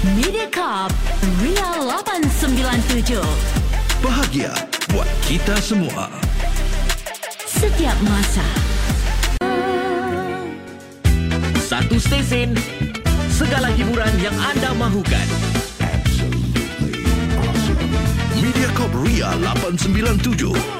Mediacorp Ria 897 Bahagia buat kita semua. Setiap masa Satu stesen, segala hiburan yang anda mahukan. Mediacorp Ria 897.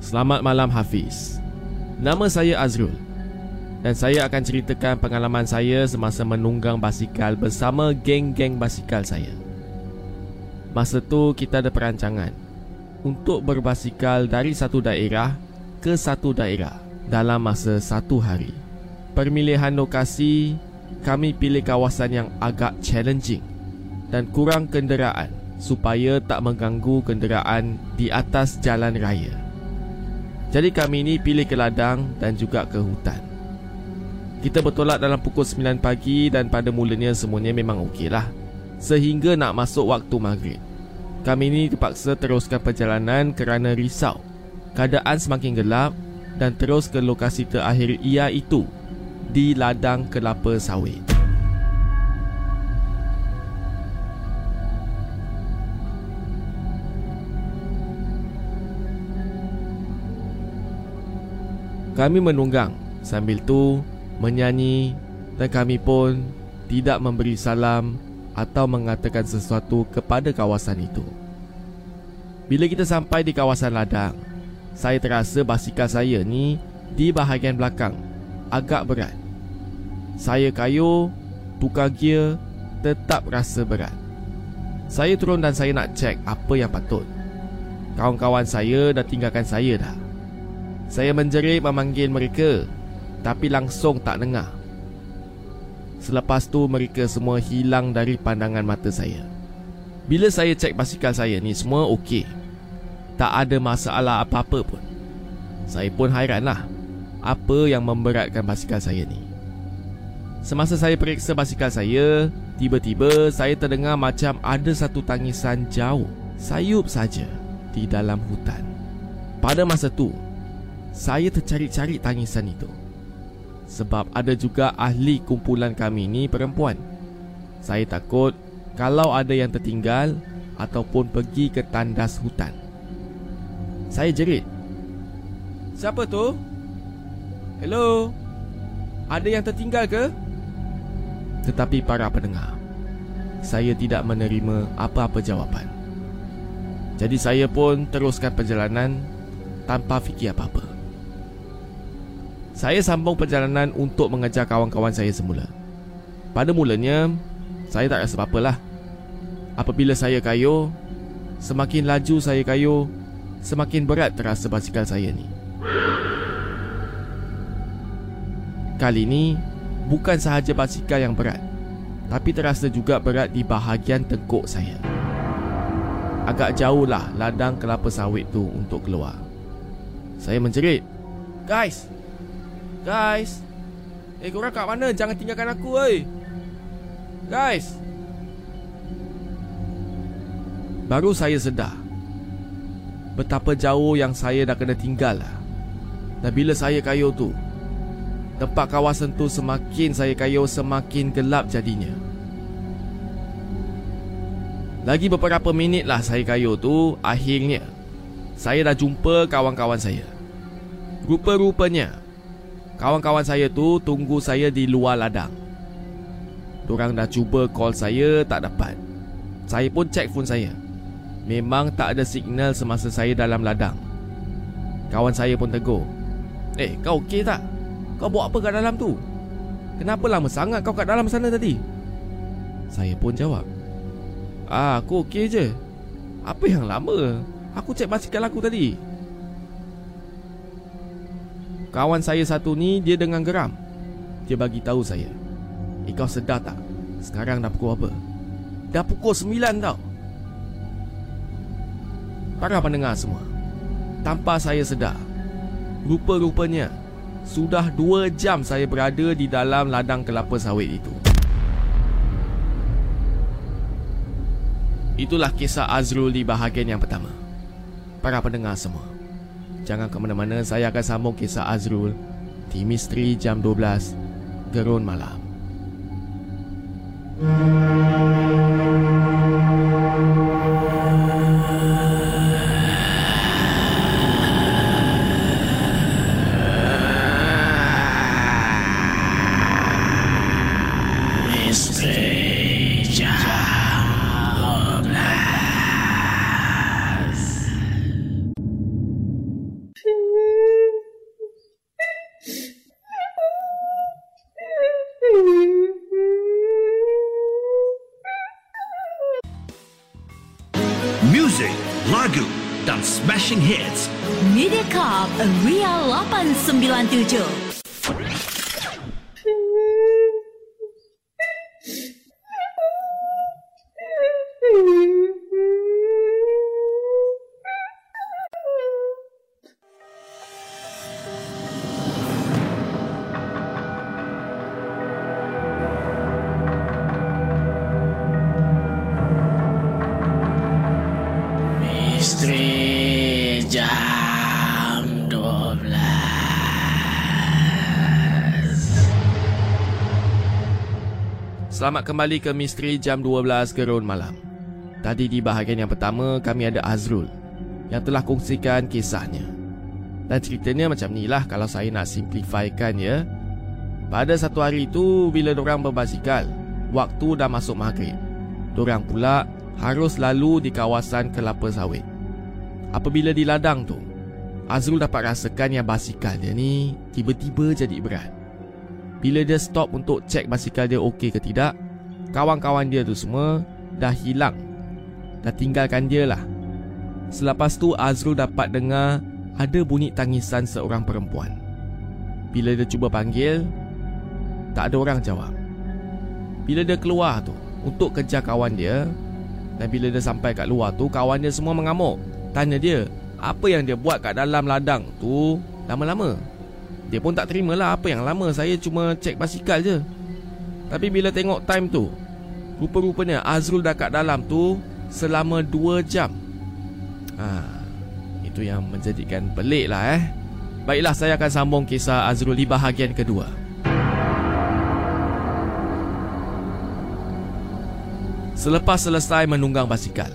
Selamat malam Hafiz. Nama saya Azrul. Dan saya akan ceritakan pengalaman saya semasa menunggang basikal bersama geng-geng basikal saya. Masa tu kita ada perancangan untuk berbasikal dari satu daerah ke satu daerah dalam masa satu hari. Pemilihan lokasi, kami pilih kawasan yang agak challenging dan kurang kenderaan supaya tak mengganggu kenderaan di atas jalan raya. Jadi kami ini pilih ke ladang dan juga ke hutan. Kita bertolak dalam pukul 9 pagi dan pada mulanya semuanya memang okeylah. Sehingga nak masuk waktu maghrib. Kami ini terpaksa teruskan perjalanan kerana risau. Keadaan semakin gelap dan terus ke lokasi terakhir iaitu di ladang kelapa sawit. Kami menunggang sambil tu menyanyi dan kami pun tidak memberi salam atau mengatakan sesuatu kepada kawasan itu. Bila kita sampai di kawasan ladang, saya terasa basikal saya ni di bahagian belakang agak berat. Saya kayu, tukar gear, tetap rasa berat. Saya turun dan saya nak cek apa yang patut. Kawan-kawan saya dah tinggalkan saya dah. Saya menjerit memanggil mereka, tapi langsung tak dengar. Selepas tu mereka semua hilang dari pandangan mata saya. Bila saya cek basikal saya ni semua okey. Tak ada masalah apa-apa pun. Saya pun hairanlah apa yang memberatkan basikal saya ni. Semasa saya periksa basikal saya, tiba-tiba saya terdengar macam ada satu tangisan jauh, sayup saja di dalam hutan. Pada masa tu, saya tercari-cari tangisan itu. Sebab ada juga ahli kumpulan kami ni perempuan. Saya takut kalau ada yang tertinggal ataupun pergi ke tandas hutan. Saya jerit. Siapa tu? Hello? Ada yang tertinggal ke? Tetapi para pendengar, saya tidak menerima apa-apa jawapan. Jadi saya pun teruskan perjalanan tanpa fikir apa-apa. Saya sambung perjalanan untuk mengejar kawan-kawan saya semula. Pada mulanya, saya tak rasa apa-apa lah. Apabila saya kayuh, semakin laju saya kayuh, semakin berat terasa basikal saya ni. Kali ini, bukan sahaja basikal yang berat, tapi terasa juga berat di bahagian tengkuk saya. Agak jauh lah ladang kelapa sawit tu untuk keluar. Saya menjerit. Guys! Guys! Eh, korang kat mana? Jangan tinggalkan aku, oi! Guys! Baru saya sedar Betapa jauh yang saya dah kena tinggal lah Dan bila saya kayuh tu Tempat kawasan tu semakin saya kayuh Semakin gelap jadinya Lagi beberapa minit lah saya kayuh tu Akhirnya Saya dah jumpa kawan-kawan saya Rupa-rupanya Kawan-kawan saya tu tunggu saya di luar ladang Diorang dah cuba call saya tak dapat Saya pun cek phone saya Memang tak ada signal semasa saya dalam ladang Kawan saya pun tegur Eh kau okey tak? Kau buat apa kat dalam tu? Kenapa lama sangat kau kat dalam sana tadi? Saya pun jawab Ah aku okey je Apa yang lama? Aku cek basikal aku tadi Kawan saya satu ni dia dengan geram Dia bagi tahu saya Eh kau sedar tak? Sekarang dah pukul apa? Dah pukul sembilan tau Para pendengar semua Tanpa saya sedar Rupa-rupanya Sudah dua jam saya berada di dalam ladang kelapa sawit itu Itulah kisah Azrul di bahagian yang pertama Para pendengar semua Jangan ke mana-mana. Saya akan sambung kisah Azrul Di Misteri Jam 12 Gerun Malam. Music, Misteri jam 12 Selamat kembali ke Misteri Jam 12 Gerun Malam. Tadi di bahagian yang pertama kami ada Azrul Yang telah kongsikan kisahnya. Dan ceritanya macam ni lah kalau saya nak simplifikan ya. Pada satu hari itu bila dorang berbasikal Waktu dah masuk maghrib. Dorang pula harus lalu di kawasan kelapa sawit Apabila di ladang tu Azrul dapat rasakan yang basikal dia ni Tiba-tiba jadi berat. Bila dia stop untuk cek basikal dia okey ke tidak Kawan-kawan dia tu semua Dah hilang. Dah tinggalkan dia lah. Selepas tu Azrul dapat dengar Ada bunyi tangisan seorang perempuan. Bila dia cuba panggil Tak ada orang jawab. Bila dia keluar tu Untuk kejar kawan dia Dan bila dia sampai kat luar tu Kawan dia semua mengamuk Tanya dia Apa yang dia buat kat dalam ladang tu Lama-lama? Dia pun tak terima lah Apa yang lama. Saya cuma cek basikal je. Tapi bila tengok time tu Rupa-rupanya Azrul dah kat dalam tu Selama 2 jam. Ha, Itu yang menjadikan pelik lah eh. Baiklah saya akan sambung kisah Azrul di bahagian kedua. Selepas selesai menunggang basikal,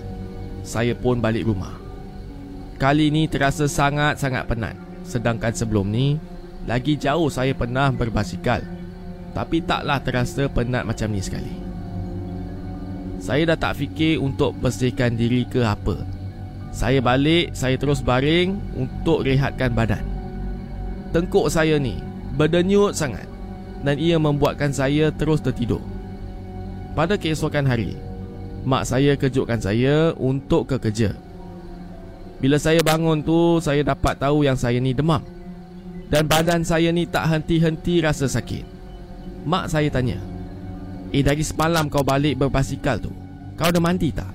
saya pun balik rumah. Kali ini terasa sangat-sangat penat. Sedangkan sebelum ni, lagi jauh saya pernah berbasikal. Tapi taklah terasa penat macam ni sekali. Saya dah tak fikir untuk bersihkan diri ke apa. Saya balik, saya terus baring untuk rehatkan badan. Tengkuk saya ni berdenyut sangat dan ia membuatkan saya terus tertidur. Pada keesokan hari, mak saya kejutkan saya untuk ke kerja. Bila saya bangun tu, saya dapat tahu yang saya ni demam. Dan badan saya ni tak henti-henti rasa sakit. Mak saya tanya, Eh dari semalam kau balik berbasikal tu, kau dah mandi tak?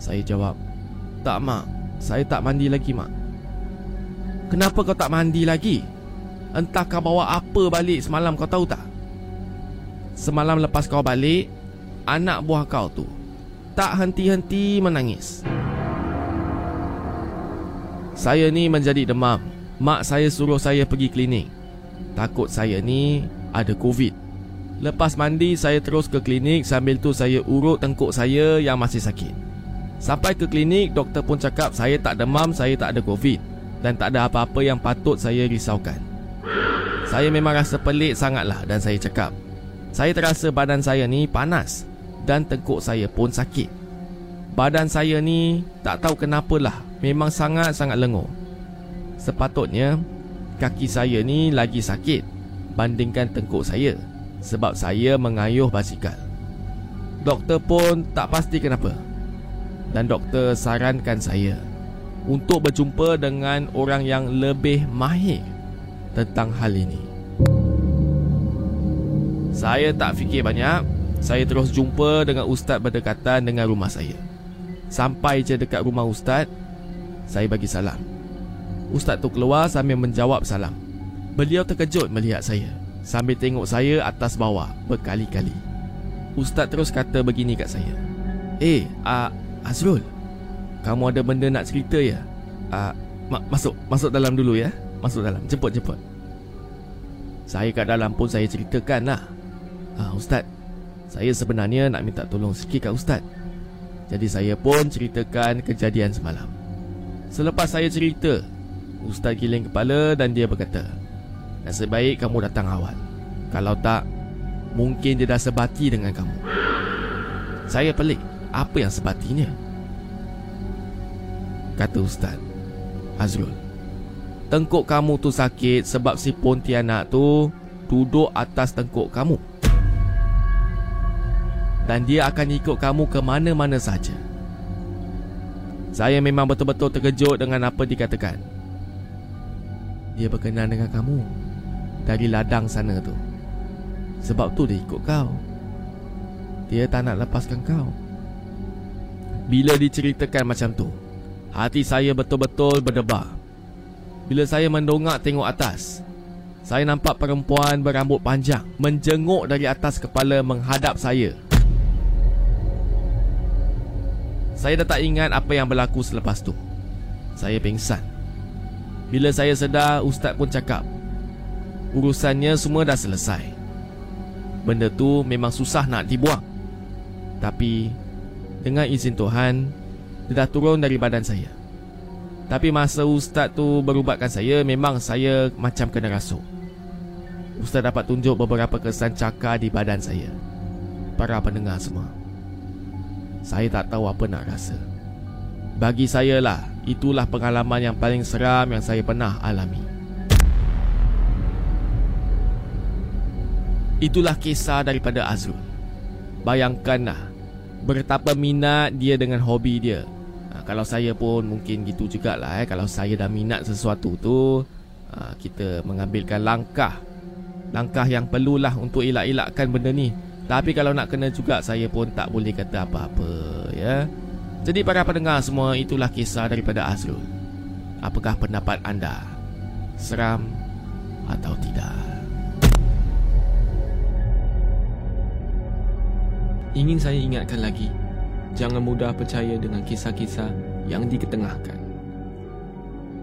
Saya jawab, Tak mak, saya tak mandi lagi mak. Kenapa kau tak mandi lagi? Entah kau bawa apa balik semalam kau tahu tak? Semalam lepas kau balik Anak buah kau tu Tak henti-henti menangis Saya ni menjadi demam. Mak saya suruh saya pergi klinik. Takut saya ni ada covid. Lepas mandi saya terus ke klinik. Sambil tu saya urut tengkuk saya yang masih sakit. Sampai ke klinik doktor pun cakap saya tak demam Saya tak ada covid. Dan tak ada apa-apa yang patut saya risaukan. Saya memang rasa pelik sangatlah dan saya cakap Saya terasa badan saya ni panas Dan tengkuk saya pun sakit. Badan saya ni tak tahu kenapalah Memang sangat-sangat lengur Sepatutnya kaki saya ni lagi sakit Bandingkan tengkuk saya Sebab saya mengayuh basikal Doktor pun tak pasti kenapa Dan doktor sarankan saya Untuk berjumpa dengan orang yang lebih mahir tentang hal ini. Saya tak fikir banyak. Saya terus jumpa dengan ustaz berdekatan dengan rumah saya. Sampai je dekat rumah ustaz, saya bagi salam. Ustaz tu keluar sambil menjawab salam. Beliau terkejut melihat saya sambil tengok saya atas bawah berkali-kali. Ustaz terus kata begini kat saya. Eh, uh, Azrul, kamu ada benda nak cerita ya? Uh, ma- masuk, masuk dalam dulu ya. Masuk dalam, jemput. Saya kat dalam pun saya ceritakan lah. Ah, Ustaz, saya sebenarnya nak minta tolong sikit kat Ustaz. Jadi saya pun ceritakan kejadian semalam. Selepas saya cerita, Ustaz giling kepala dan dia berkata, Nasib baik kamu datang awal. Kalau tak, mungkin dia dah sebati dengan kamu. Saya pelik, apa yang sebatinya? Kata Ustaz, Azrul, tengkuk kamu tu sakit sebab si Pontianak tu duduk atas tengkuk kamu dan dia akan ikut kamu ke mana-mana saja. Saya memang betul-betul terkejut dengan apa dikatakan. Dia berkenan dengan kamu dari ladang sana tu. Sebab tu dia ikut kau. Dia tak nak lepaskan kau. Bila diceritakan macam tu, hati saya betul-betul berdebar. Bila saya mendongak tengok atas, saya nampak perempuan berambut panjang menjenguk dari atas kepala menghadap saya Saya dah tak ingat apa yang berlaku selepas tu. Saya pingsan. Bila saya sedar, ustaz pun cakap, urusannya semua dah selesai. Benda tu memang susah nak dibuang. Tapi dengan izin Tuhan, dia dah turun dari badan saya. Tapi masa ustaz tu berubatkan saya, memang saya macam kena rasuk. Ustaz dapat tunjuk beberapa kesan cakar di badan saya. Para pendengar semua. Saya tak tahu apa nak rasa. Bagi saya lah Itulah pengalaman yang paling seram Yang saya pernah alami. Itulah kisah daripada Azrul. Bayangkanlah Betapa minat dia dengan hobi dia. Ha, Kalau saya pun mungkin gitu jugalah eh. Kalau saya dah minat sesuatu tu ha, Kita mengambilkan langkah. Langkah yang perlulah untuk elak-elakkan benda ni tapi kalau nak kena juga saya pun tak boleh kata apa-apa ya. Jadi para pendengar semua itulah kisah daripada Azrul. Apakah pendapat anda? Seram atau tidak? Ingin saya ingatkan lagi, jangan mudah percaya dengan kisah-kisah yang diketengahkan.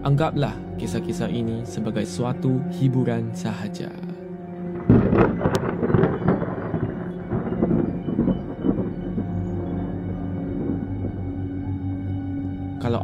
Anggaplah kisah-kisah ini sebagai suatu hiburan sahaja.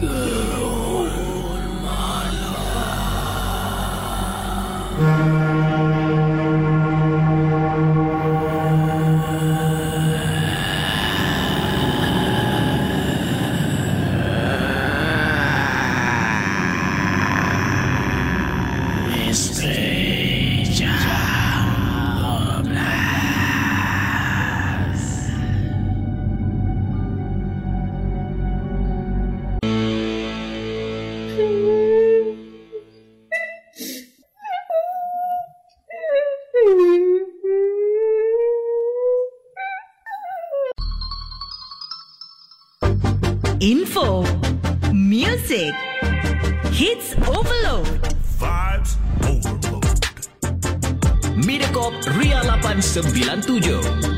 Gerun Misteri info, music, hits overload, vibes overload. Mediacorp Ria 897.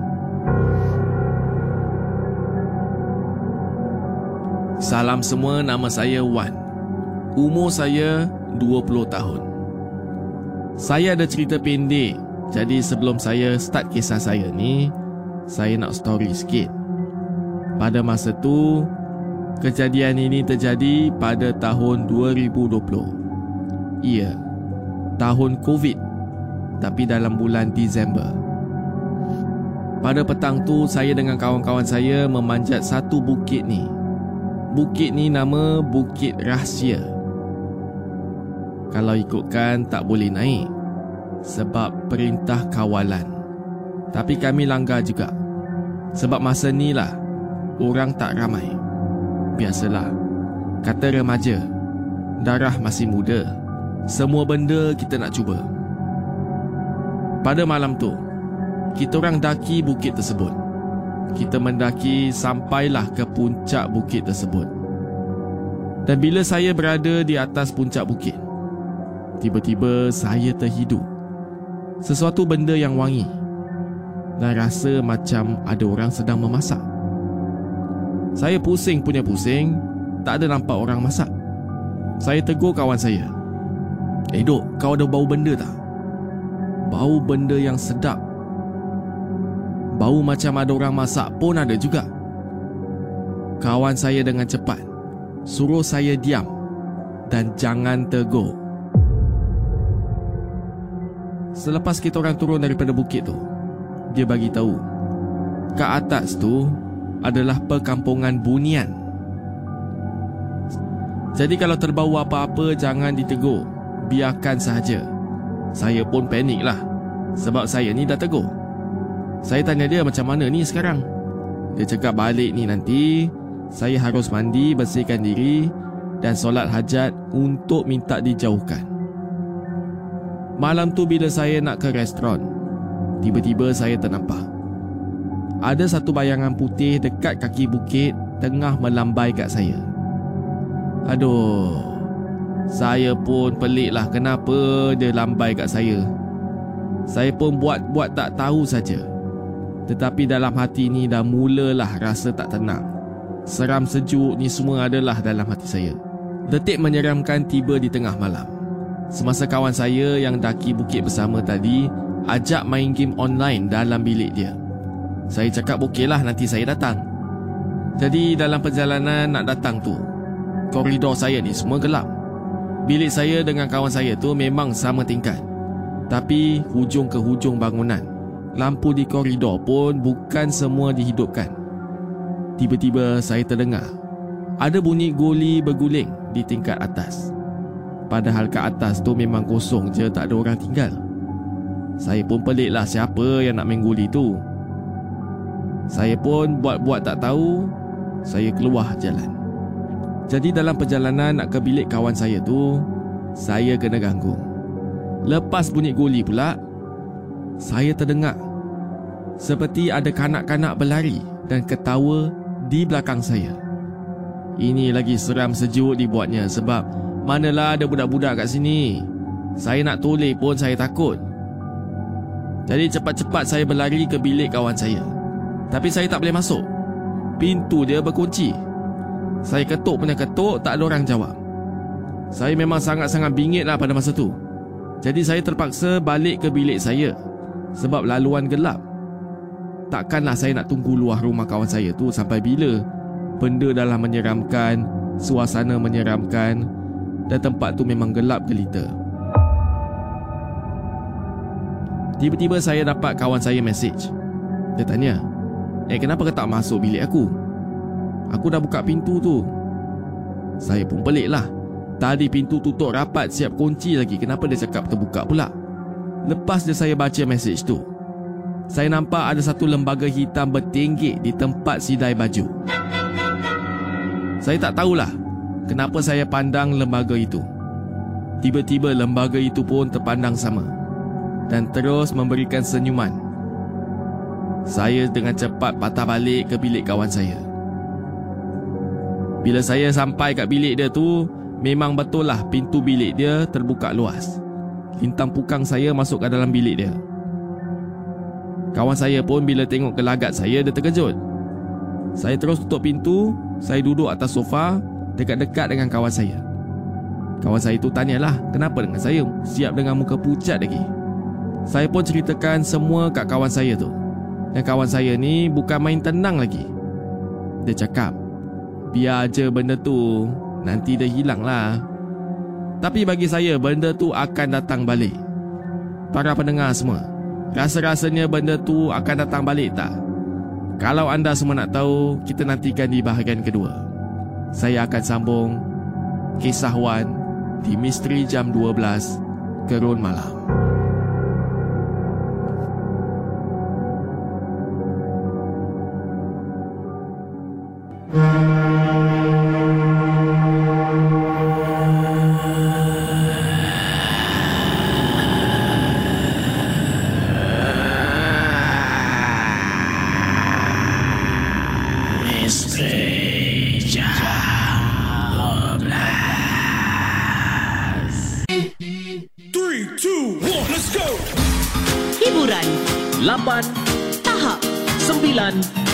Salam semua, nama saya Wan. Umur saya 20 tahun. Saya ada cerita pendek, jadi sebelum saya start kisah saya ni, saya nak story sikit. Pada masa tu, kejadian ini terjadi pada tahun 2020. Ya, tahun COVID, tapi dalam bulan Disember. Pada petang tu, saya dengan kawan-kawan saya memanjat satu bukit ni. Bukit ni nama Bukit Rahsia. Kalau ikutkan tak boleh naik sebab perintah kawalan. Tapi kami langgar juga. Sebab masa ni lah orang tak ramai. Biasalah. Kata remaja, darah masih muda. Semua benda kita nak cuba. Pada malam tu, kita orang daki bukit tersebut. Kita mendaki sampailah ke puncak bukit tersebut. Dan bila saya berada di atas puncak bukit, tiba-tiba saya terhidu. Sesuatu benda yang wangi dan rasa macam ada orang sedang memasak. Saya pusing punya pusing, tak ada nampak orang masak. Saya tegur kawan saya. Eh dok, kau ada bau benda tak? Bau benda yang sedap Bau macam ada orang masak pun ada juga. Kawan saya dengan cepat suruh saya diam dan jangan tegur. Selepas kita orang turun daripada bukit tu, dia bagi tahu Ke atas tu adalah perkampungan bunian. Jadi kalau terbau apa-apa jangan ditegur. Biarkan sahaja. Saya pun panik lah. Sebab saya ni dah tegur. Saya tanya dia macam mana ni sekarang. Dia cakap balik ni nanti saya harus mandi, bersihkan diri dan solat hajat untuk minta dijauhkan. Malam tu bila saya nak ke restoran, tiba-tiba saya ternampak. Ada satu bayangan putih dekat kaki bukit tengah melambai kat saya. Aduh, saya pun pelik lah kenapa dia lambai kat saya. Saya pun buat-buat tak tahu saja. Tetapi dalam hati ni dah mulalah rasa tak tenang. Seram sejuk ni semua adalah dalam hati saya. Detik menyeramkan tiba di tengah malam. Semasa kawan saya yang daki bukit bersama tadi ajak main game online dalam bilik dia. Saya cakap okeylah nanti saya datang. Jadi dalam perjalanan nak datang tu, koridor saya ni semua gelap. Bilik saya dengan kawan saya tu memang sama tingkat. Tapi hujung ke hujung bangunan, lampu di koridor pun bukan semua dihidupkan. Tiba-tiba saya terdengar ada bunyi guli berguling di tingkat atas. Padahal ke atas tu memang kosong je tak ada orang tinggal. Saya pun peliklah siapa yang nak main guli tu. Saya pun buat-buat tak tahu, saya keluar jalan. Jadi dalam perjalanan nak ke bilik kawan saya tu, saya kena ganggu. Lepas bunyi guli pula, saya terdengar seperti ada kanak-kanak berlari dan ketawa di belakang saya. Ini lagi seram sejuk dibuatnya sebab manalah ada budak-budak kat sini. Saya nak toleh pun saya takut. Jadi cepat-cepat saya berlari ke bilik kawan saya. Tapi saya tak boleh masuk. Pintu dia berkunci. Saya ketuk punya ketuk, tak ada orang jawab. Saya memang sangat-sangat bingit lah pada masa tu. Jadi saya terpaksa balik ke bilik saya. Sebab laluan gelap. Takkanlah saya nak tunggu luar rumah kawan saya tu sampai bila. Benda dalam menyeramkan, suasana menyeramkan dan tempat tu memang gelap gelita. Tiba-tiba saya dapat kawan saya message. Dia tanya, Eh kenapa kau tak masuk bilik aku? Aku dah buka pintu tu. Saya pun pelik lah. Tadi pintu tutup rapat siap kunci lagi. Kenapa dia cakap terbuka pula? Lepas dia saya baca mesej tu. Saya nampak ada satu lembaga hitam bertinggi di tempat sidai baju. Saya tak tahulah kenapa saya pandang lembaga itu. Tiba-tiba lembaga itu pun terpandang sama dan terus memberikan senyuman. Saya dengan cepat patah balik ke bilik kawan saya. Bila saya sampai kat bilik dia tu, memang betul lah pintu bilik dia terbuka luas. Lintang pukang saya masuk ke dalam bilik dia. Kawan saya pun bila tengok gelagat saya, dia terkejut. Saya terus tutup pintu, saya duduk atas sofa dekat-dekat dengan kawan saya. Kawan saya tu tanyalah, kenapa dengan saya siap dengan muka pucat lagi. Saya pun ceritakan semua kat kawan saya tu. Dan kawan saya ni bukan main tenang lagi. Dia cakap, Biar aja benda tu Nanti dia hilang lah Tapi bagi saya benda tu akan datang balik. Para pendengar semua Rasa-rasanya benda tu akan datang balik tak? Kalau anda semua nak tahu Kita nantikan di bahagian kedua. Saya akan sambung Kisah Wan Di Misteri Jam 12 Gerun Malam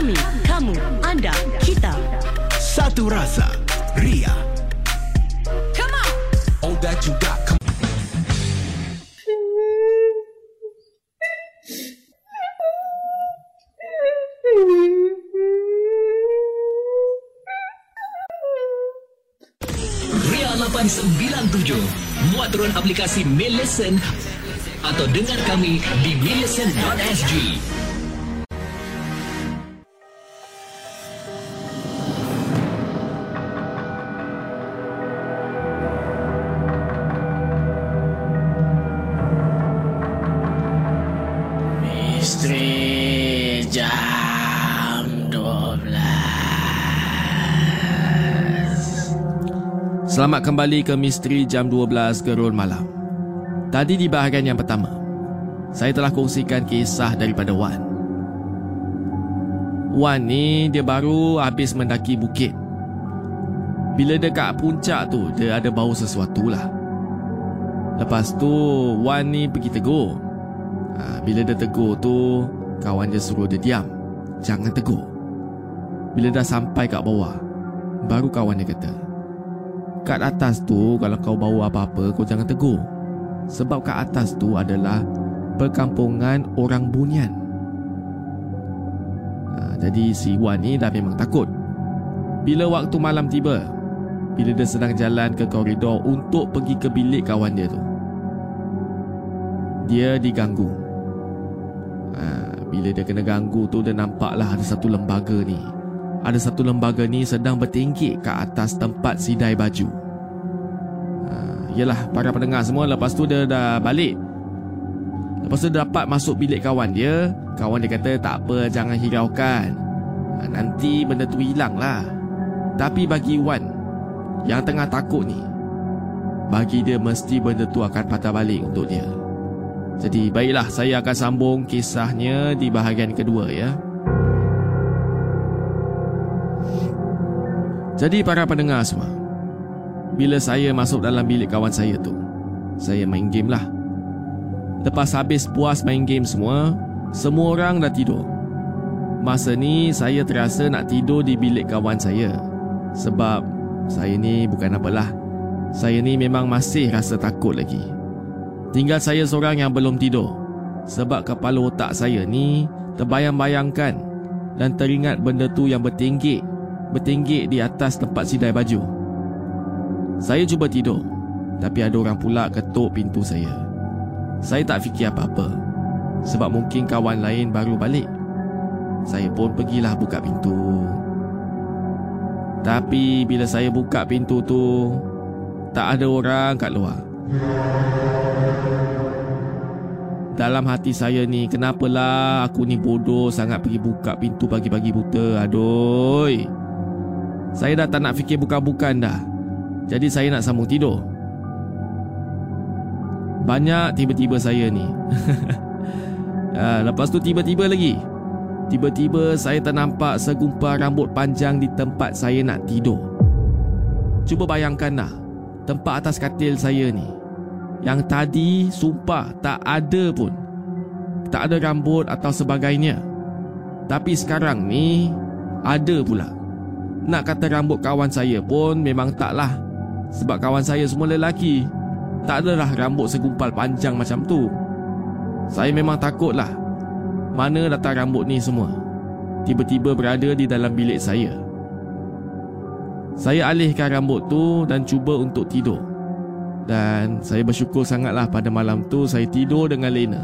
Kami, kamu, anda, kita. Satu rasa. Ria. Come on. All that you got. Come Ria 897 Muat turun aplikasi Millicent Atau dengar kami di millicent.sg Selamat kembali ke Misteri Jam 12 Gerul Malam. Tadi di bahagian yang pertama, saya telah kongsikan kisah daripada Wan. Wan ni dia baru habis mendaki bukit. Bila dekat puncak tu, dia ada bau sesuatu lah. Lepas tu, Wan ni pergi tegur. Ha, bila dia tegur tu, kawan dia suruh dia diam. Jangan tegur. Bila dah sampai kat bawah, baru kawan dia kata, Kat atas tu kalau kau bawa apa-apa kau jangan tegur. Sebab kat atas tu adalah perkampungan orang bunian. Ha, jadi si Wan ni dah memang takut. Bila waktu malam tiba, bila dia sedang jalan ke koridor untuk pergi ke bilik kawan dia tu. Dia diganggu. Ha, bila dia kena ganggu tu dia nampaklah ada satu lembaga ni ada satu lembaga ni sedang bertingkik ke atas tempat sidai baju. Ha, yelah, para pendengar semua lepas tu dia dah balik. Lepas tu dia dapat masuk bilik kawan dia. Kawan dia kata tak apa, jangan hiraukan. Ha, nanti benda tu hilang lah. Tapi bagi Wan yang tengah takut ni, bagi dia mesti benda tu akan patah balik untuk dia. Jadi baiklah saya akan sambung kisahnya di bahagian kedua ya. Jadi para pendengar semua Bila saya masuk dalam bilik kawan saya tu Saya main game lah. Lepas habis puas main game semua Semua orang dah tidur. Masa ni saya terasa nak tidur di bilik kawan saya. Sebab saya ni bukan apalah. Saya ni memang masih rasa takut lagi. Tinggal saya seorang yang belum tidur. Sebab kepala otak saya ni Terbayang-bayangkan Dan teringat benda tu yang bertinggik bertinggik di atas tempat sidai baju. Saya cuba tidur, tapi ada orang pula ketuk pintu saya. Saya tak fikir apa-apa, sebab mungkin kawan lain baru balik. Saya pun pergilah buka pintu. Tapi bila saya buka pintu tu, tak ada orang kat luar. Dalam hati saya ni, kenapalah aku ni bodoh sangat pergi buka pintu pagi-pagi buta. Aduh. Saya dah tak nak fikir bukan-bukan dah. Jadi saya nak sambung tidur. Banyak tiba-tiba saya ni. ha, lepas tu tiba-tiba lagi. Tiba-tiba saya ternampak segumpal rambut panjang di tempat saya nak tidur. Cuba bayangkan dah. Tempat atas katil saya ni. Yang tadi sumpah tak ada pun. Tak ada rambut atau sebagainya. Tapi sekarang ni ada pula. Nak kata rambut kawan saya pun memang taklah. Sebab kawan saya semua lelaki. Tak adalah rambut segumpal panjang macam tu. Saya memang takutlah Mana datang rambut ni semua. Tiba-tiba berada di dalam bilik saya. Saya alihkan rambut tu dan cuba untuk tidur. Dan saya bersyukur sangatlah pada malam tu saya tidur dengan lena.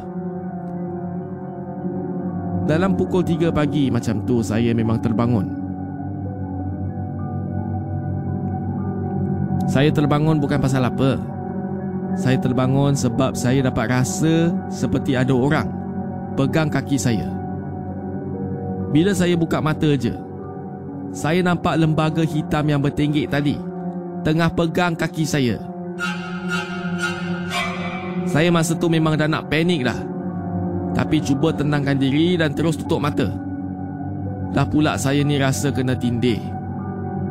Dalam pukul 3 pagi macam tu saya memang terbangun Saya terbangun bukan pasal apa. Saya terbangun sebab saya dapat rasa seperti ada orang pegang kaki saya. Bila saya buka mata je, saya nampak lembaga hitam yang bertinggik tadi tengah pegang kaki saya. Saya masa tu memang dah nak panik dah. Tapi cuba tenangkan diri dan terus tutup mata. Dah pula saya ni rasa kena tindih.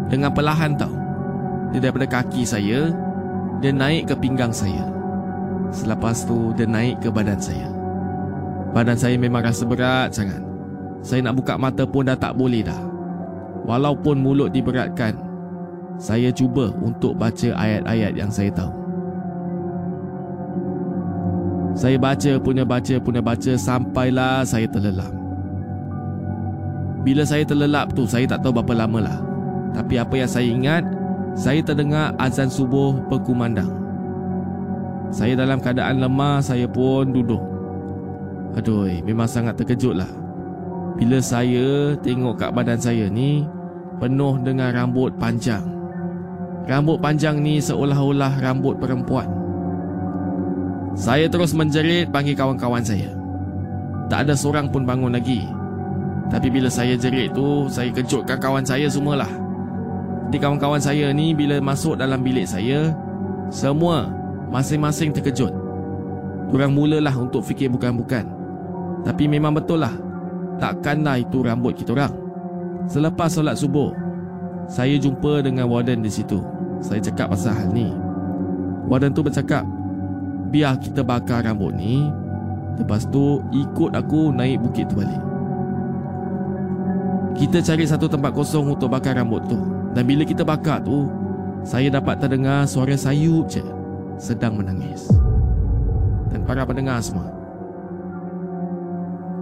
Dengan perlahan tau. Dia daripada kaki saya Dia naik ke pinggang saya Selepas tu dia naik ke badan saya Badan saya memang rasa berat sangat Saya nak buka mata pun dah tak boleh dah. Walaupun mulut diberatkan, saya cuba untuk baca ayat-ayat yang saya tahu. Saya baca punya baca punya baca sampailah saya terlelap. Bila saya terlelap tu saya tak tahu berapa lama lah. Tapi apa yang saya ingat, saya terdengar azan subuh berkumandang. Saya dalam keadaan lemah, saya pun duduk. Aduh, memang sangat terkejut lah. Bila saya tengok kat badan saya ni, penuh dengan rambut panjang. Rambut panjang ni seolah-olah rambut perempuan. Saya terus menjerit panggil kawan-kawan saya. Tak ada seorang pun bangun lagi. Tapi bila saya jerit tu, saya kejutkan kawan saya semualah. Di kawan-kawan saya ni bila masuk dalam bilik saya, semua masing-masing terkejut. Diorang mulalah untuk fikir bukan-bukan. Tapi memang betul lah, takkanlah itu rambut kita orang. Selepas solat subuh, saya jumpa dengan warden di situ. Saya cakap pasal hal ni. Warden tu bercakap, biar kita bakar rambut ni Lepas tu ikut aku naik bukit tu balik Kita cari satu tempat kosong untuk bakar rambut tu Dan bila kita bakar tu Saya dapat terdengar suara sayup je Sedang menangis Dan para pendengar semua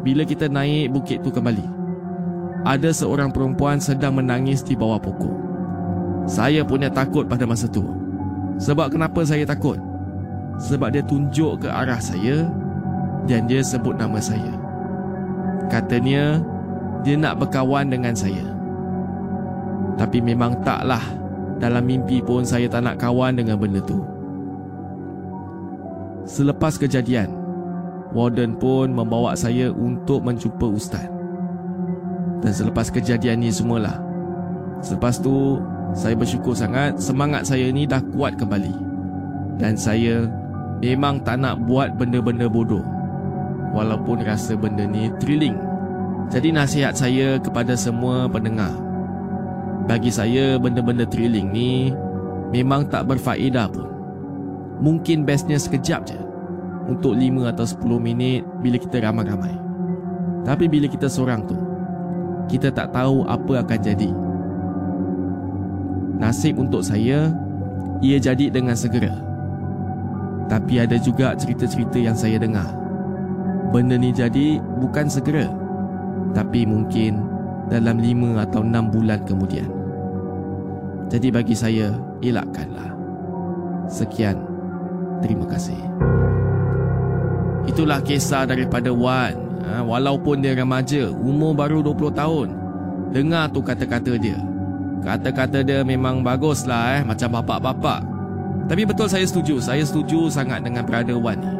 Bila kita naik bukit tu kembali Ada seorang perempuan sedang menangis di bawah pokok Saya punya takut pada masa tu Sebab kenapa saya takut? sebab dia tunjuk ke arah saya dan dia sebut nama saya. Katanya dia nak berkawan dengan saya. Tapi memang taklah dalam mimpi pun saya tak nak kawan dengan benda tu. Selepas kejadian, warden pun membawa saya untuk menjumpa ustaz. Dan selepas kejadian ni semualah. Selepas tu, saya bersyukur sangat semangat saya ni dah kuat kembali. Dan saya memang tak nak buat benda-benda bodoh walaupun rasa benda ni thrilling. Jadi nasihat saya kepada semua pendengar. Bagi saya benda-benda thrilling ni memang tak berfaedah pun. Mungkin bestnya sekejap je. Untuk 5 atau 10 minit bila kita ramai-ramai. Tapi bila kita seorang tu, kita tak tahu apa akan jadi. Nasib untuk saya, ia jadi dengan segera. Tapi ada juga cerita-cerita yang saya dengar. Benda ni jadi bukan segera. Tapi mungkin dalam lima atau enam bulan kemudian. Jadi bagi saya, elakkanlah. Sekian. Terima kasih. Itulah kisah daripada Wan. Ha, walaupun dia remaja, umur baru 20 tahun. Dengar tu kata-kata dia. Kata-kata dia memang baguslah eh, macam bapak-bapak. Tapi betul saya setuju Saya setuju sangat dengan Brother Wan ni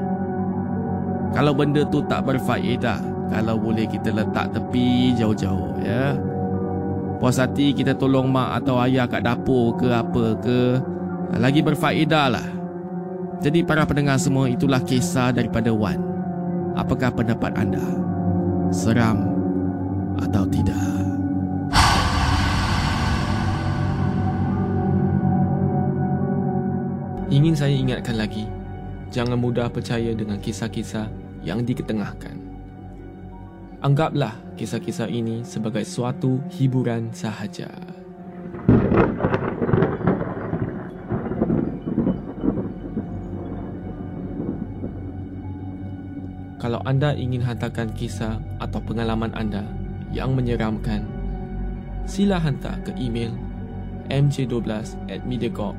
Kalau benda tu tak berfaedah Kalau boleh kita letak tepi jauh-jauh ya Puas hati kita tolong mak atau ayah kat dapur ke apa ke Lagi berfaedah lah Jadi para pendengar semua itulah kisah daripada Wan Apakah pendapat anda? Seram atau tidak? Ingin saya ingatkan lagi, jangan mudah percaya dengan kisah-kisah yang diketengahkan. Anggaplah kisah-kisah ini sebagai suatu hiburan sahaja. Kalau anda ingin hantarkan kisah atau pengalaman anda yang menyeramkan, sila hantar ke email mj12 at mediacorp